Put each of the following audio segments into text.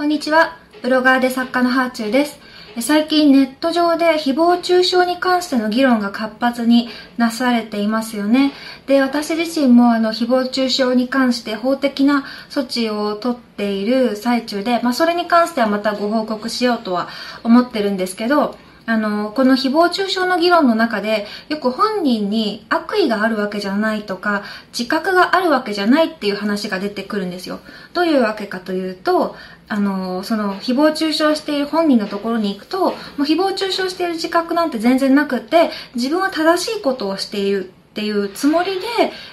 こんにちは。ブロガーで作家のハーチューです。最近ネット上で誹謗中傷に関しての議論が活発になされていますよね。で、私自身もあの誹謗中傷に関して法的な措置をとっている最中で、まあそれに関してはまたご報告しようとは思ってるんですけど、あの、この誹謗中傷の議論の中で、よく本人に悪意があるわけじゃないとか、自覚があるわけじゃないっていう話が出てくるんですよ。どういうわけかというと、あの、その、誹謗中傷している本人のところに行くと、もう誹謗中傷している自覚なんて全然なくて、自分は正しいことをしているっていうつもりで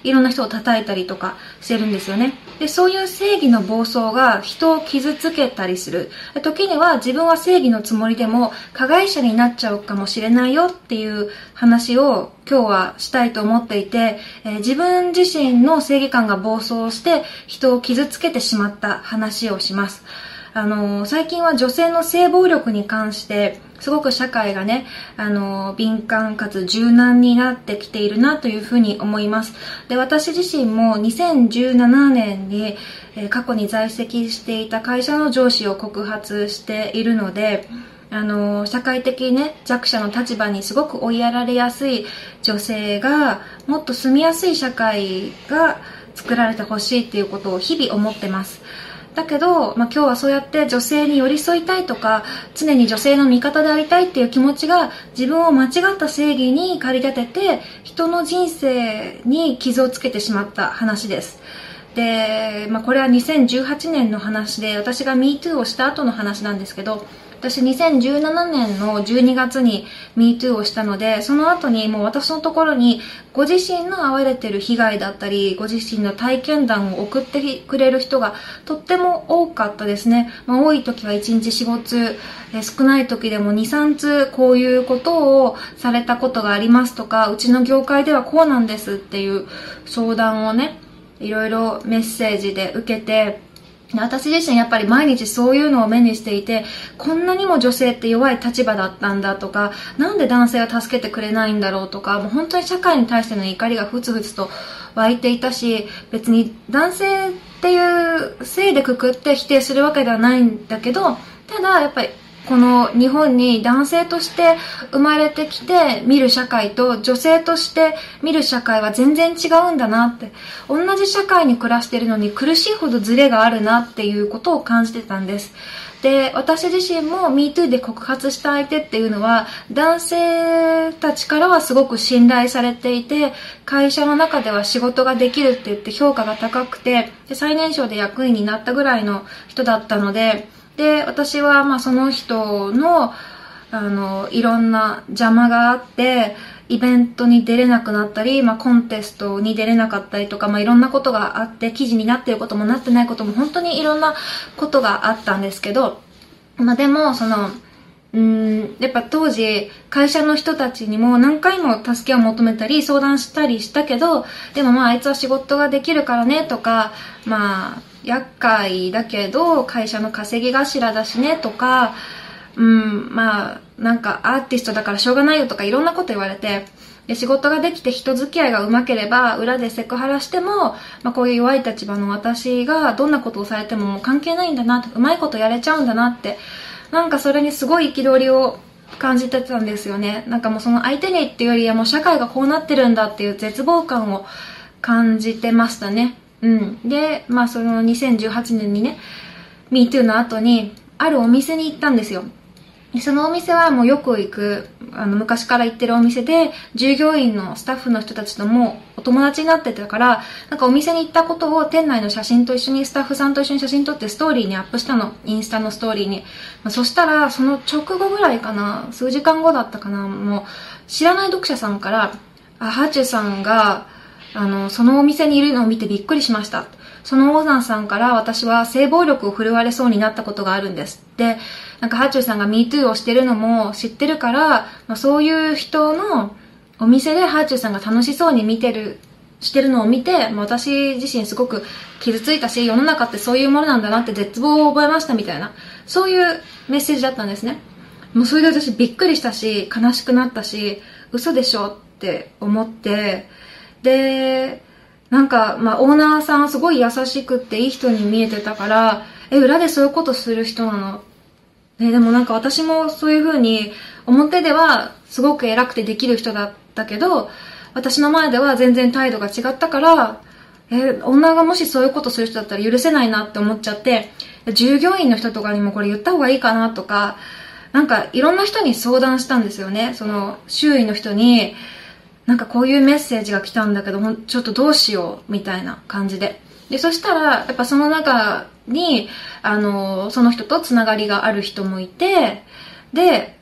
いろんな人を叩いたりとかしてるんですよね。で、そういう正義の暴走が人を傷つけたりする。時には自分は正義のつもりでも加害者になっちゃうかもしれないよっていう話を今日はしたいと思っていて、えー、自分自身の正義感が暴走して人を傷つけてしまった話をします。あの、最近は女性の性暴力に関して、すごく社会がね、あの、敏感かつ柔軟になってきているなというふうに思います。で、私自身も2017年に、え過去に在籍していた会社の上司を告発しているので、あの、社会的ね、弱者の立場にすごく追いやられやすい女性が、もっと住みやすい社会が作られてほしいっていうことを日々思ってます。だけど、まあ、今日はそうやって女性に寄り添いたいとか常に女性の味方でありたいっていう気持ちが自分を間違った正義に駆り立てて人の人生に傷をつけてしまった話です。で、まあ、これは2018年の話で私が MeToo をした後の話なんですけど私2017年の12月に MeToo をしたので、その後にもう私のところにご自身の遭われてる被害だったり、ご自身の体験談を送ってくれる人がとっても多かったですね。まあ、多い時は1日4、5通、少ない時でも2、3通こういうことをされたことがありますとか、うちの業界ではこうなんですっていう相談をね、いろいろメッセージで受けて、私自身やっぱり毎日そういうのを目にしていて、こんなにも女性って弱い立場だったんだとか、なんで男性は助けてくれないんだろうとか、もう本当に社会に対しての怒りがふつふつと湧いていたし、別に男性っていうせいでくくって否定するわけではないんだけど、ただやっぱりこの日本に男性として生まれてきて見る社会と女性として見る社会は全然違うんだなって、同じ社会に暮らしてるのに苦しいほどズレがあるなっていうことを感じてたんです。で、私自身も MeToo で告発した相手っていうのは男性たちからはすごく信頼されていて、会社の中では仕事ができるって言って評価が高くて、最年少で役員になったぐらいの人だったので、で、私はまあその人の、あの、いろんな邪魔があって、イベントに出れなくなったり、まあ、コンテストに出れなかったりとか、まあ、いろんなことがあって、記事になってることもなってないことも、本当にいろんなことがあったんですけど、まあ、でも、その、うん、やっぱ当時、会社の人たちにも何回も助けを求めたり、相談したりしたけど、でもまあ、あいつは仕事ができるからね、とか、まあ、厄介だけど会社の稼ぎ頭だしねとか、うん、まあ、なんかアーティストだからしょうがないよとかいろんなこと言われて、で仕事ができて人付き合いがうまければ裏でセクハラしても、まあ、こういう弱い立場の私がどんなことをされてもも関係ないんだなうまいことやれちゃうんだなってなんかそれにすごい憤りを感じてたんですよね。なんかもうその相手にっていうよりはもう社会がこうなってるんだっていう絶望感を感じてましたね。うん。で、まあその2018年にね、MeToo の後に、あるお店に行ったんですよ。そのお店はもうよく行く、あの、昔から行ってるお店で、従業員のスタッフの人たちともお友達になってたから、なんかお店に行ったことを店内の写真と一緒にスタッフさんと一緒に写真撮ってストーリーにアップしたの。インスタのストーリーに。まあ、そしたら、その直後ぐらいかな、数時間後だったかな、もう、知らない読者さんから、あ、ハチュさんが、あの、そのお店にいるのを見てびっくりしました。そのオーナーさんから私は性暴力を振るわれそうになったことがあるんです。で、なんかハチューさんが MeToo をしてるのも知ってるから、まあ、そういう人のお店でハチューさんが楽しそうに見てる、してるのを見て、まあ、私自身すごく傷ついたし、世の中ってそういうものなんだなって絶望を覚えましたみたいな、そういうメッセージだったんですね。もうそれで私びっくりしたし、悲しくなったし、嘘でしょって思って、で、なんか、まあ、オーナーさんすごい優しくっていい人に見えてたから、え、裏でそういうことする人なの？ね、でもなんか私もそういう風に、表ではすごく偉くてできる人だったけど、私の前では全然態度が違ったから、え、女がもしそういうことする人だったら許せないなって思っちゃって、従業員の人とかにもこれ言った方がいいかなとか、なんかいろんな人に相談したんですよね。その周囲の人に、なんかこういうメッセージが来たんだけど、ちょっとどうしようみたいな感じで。で、そしたら、やっぱその中に、あの、その人とつながりがある人もいて、で、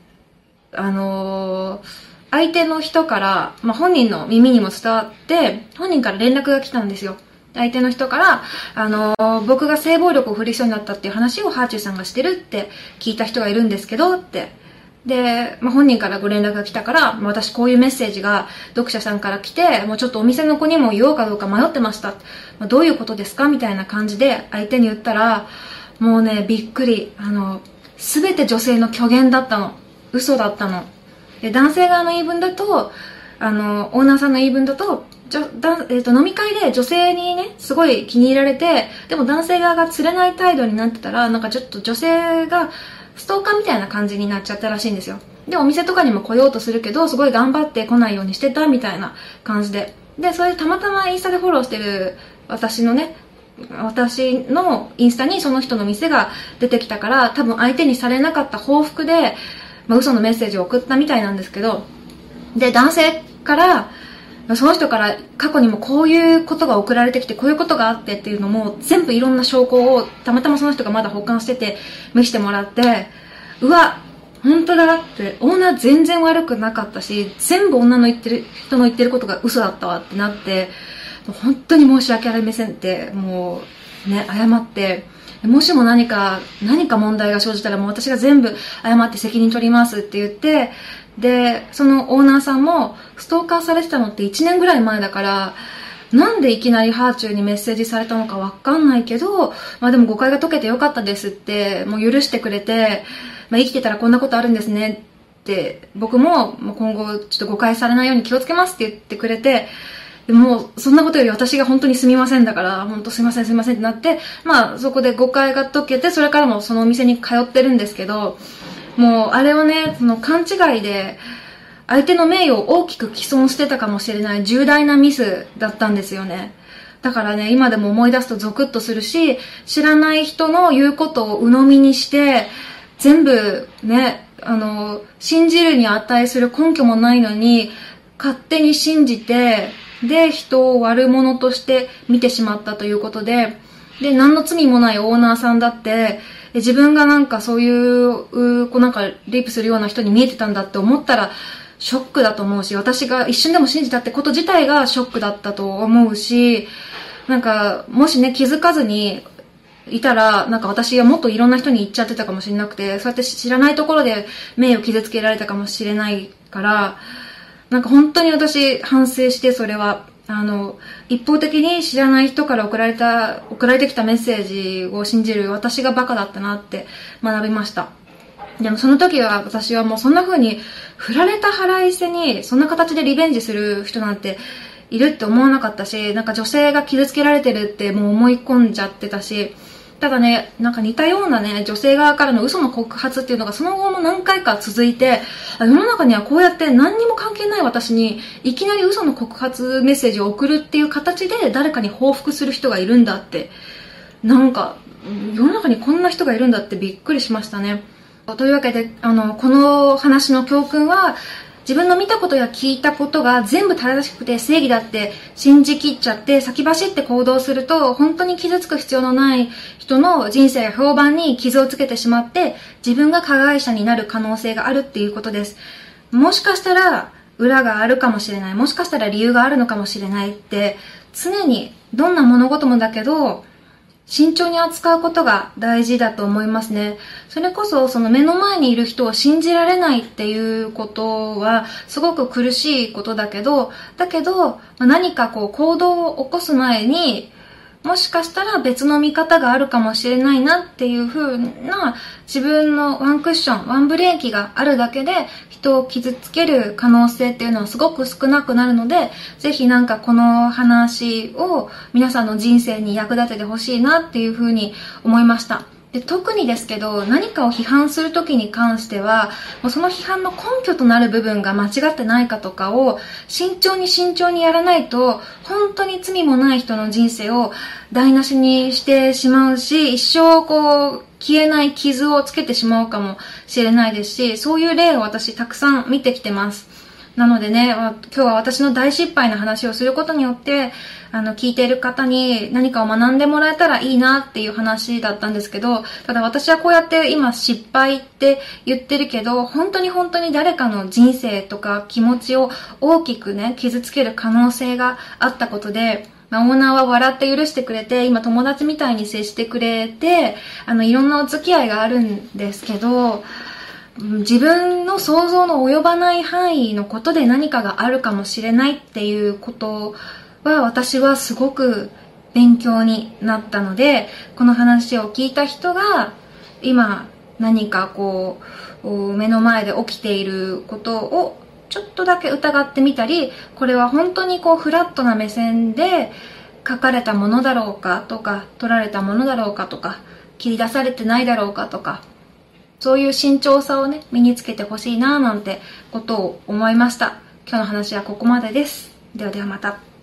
あの、相手の人から、まあ、本人の耳にも伝わって、本人から連絡が来たんですよ。相手の人から、あの、僕が性暴力を振りそうになったっていう話をハーチューさんがしてるって聞いた人がいるんですけど、って。で、まあ、本人からご連絡が来たから、まあ、私こういうメッセージが読者さんから来て、もうちょっとお店の子にも言おうかどうか迷ってました。まあ、どういうことですか？みたいな感じで相手に言ったら、もうね、びっくり。あの、すべて女性の虚言だったの。嘘だったの。で、男性側の言い分だと、あの、オーナーさんの言い分だと、じょだえーと、飲み会で女性にねすごい気に入られてでも男性側が釣れない態度になってたらなんかちょっと女性がストーカーみたいな感じになっちゃったらしいんですよ。でお店とかにも来ようとするけどすごい頑張って来ないようにしてたみたいな感じで。でそれでたまたまインスタでフォローしてる私のね私のインスタにその人の店が出てきたから多分相手にされなかった報復で、まあ、嘘のメッセージを送ったみたいなんですけど。で男性からその人から過去にもこういうことが送られてきてこういうことがあってっていうのも全部いろんな証拠をたまたまその人がまだ保管してて見せてもらってうわ本当だ。ってオーナー全然悪くなかったし全部女の言ってる人の言ってることが嘘だったわってなって本当に申し訳ありませんってもうね謝ってもしも何か何か問題が生じたらもう私が全部謝って責任取りますって言ってで、そのオーナーさんも、ストーカーされてたのって1年ぐらい前だから、なんでいきなりハーチューにメッセージされたのかわかんないけど、まあでも誤解が解けてよかったですって、もう許してくれて、まあ生きてたらこんなことあるんですねって、僕も今後ちょっと誤解されないように気をつけますって言ってくれて、でも、そんなことより私が本当にすみませんだから、本当すみませんすみませんってなって、まあそこで誤解が解けて、それからもそのお店に通ってるんですけど、もうあれはね、その勘違いで、相手の名誉を大きく毀損してたかもしれない重大なミスだったんですよね。だからね、今でも思い出すとゾクッとするし、知らない人の言うことを鵜呑みにして、全部ね、あの、信じるに値する根拠もないのに、勝手に信じて、で、人を悪者として見てしまったということで、で、何の罪もないオーナーさんだって、自分がなんかそういう、こうなんかレイプするような人に見えてたんだって思ったら、ショックだと思うし、私が一瞬でも信じたってこと自体がショックだったと思うし、なんか、もしね、気づかずにいたら、なんか私はもっといろんな人に言っちゃってたかもしれなくて、そうやって知らないところで名誉傷つけられたかもしれないから、なんか本当に私反省してそれはあの、一方的に知らない人から送られた、送られてきたメッセージを信じる私がバカだったなって学びました。でもその時は私はもうそんな風に振られた腹いせにそんな形でリベンジする人なんているって思わなかったし、なんか女性が傷つけられてるってもう思い込んじゃってたし、ただね、なんか似たようなね、女性側からの嘘の告発っていうのがその後も何回か続いて、世の中にはこうやって何にも関係ない私に、いきなり嘘の告発メッセージを送るっていう形で誰かに報復する人がいるんだって、なんか、世の中にこんな人がいるんだってびっくりしましたね。というわけで、あの、この話の教訓は、自分の見たことや聞いたことが全部正しくて正義だって信じきっちゃって先走って行動すると本当に傷つく必要のない人の人生や評判に傷をつけてしまって自分が加害者になる可能性があるっていうことです。もしかしたら裏があるかもしれない。もしかしたら理由があるのかもしれないって常にどんな物事もだけど慎重に扱うことが大事だと思いますね。それこそその目の前にいる人を信じられないっていうことはすごく苦しいことだけど、だけど何かこう行動を起こす前にもしかしたら別の見方があるかもしれないなっていう風な自分のワンクッション、ワンブレーキがあるだけで人を傷つける可能性っていうのはすごく少なくなるので、ぜひなんかこの話を皆さんの人生に役立ててほしいなっていう風に思いました。で特にですけど何かを批判するときに関してはもうその批判の根拠となる部分が間違ってないかとかを慎重に慎重にやらないと本当に罪もない人の人生を台無しにしてしまうし一生こう消えない傷をつけてしまうかもしれないですしそういう例を私たくさん見てきてます。なのでね、今日は私の大失敗の話をすることによって、あの、聞いている方に何かを学んでもらえたらいいなっていう話だったんですけど、ただ私はこうやって今失敗って言ってるけど、本当に本当に誰かの人生とか気持ちを大きくね、傷つける可能性があったことで、まあ、オーナーは笑って許してくれて、今友達みたいに接してくれて、あの、いろんなお付き合いがあるんですけど、自分の想像の及ばない範囲のことで何かがあるかもしれないっていうことは私はすごく勉強になったのでこの話を聞いた人が今何かこう目の前で起きていることをちょっとだけ疑ってみたりこれは本当にこうフラットな目線で書かれたものだろうかとか撮られたものだろうかとか切り出されてないだろうかとかそういう慎重さをね、身につけてほしいななんてことを思いました。今日の話はここまでです。ではではまた。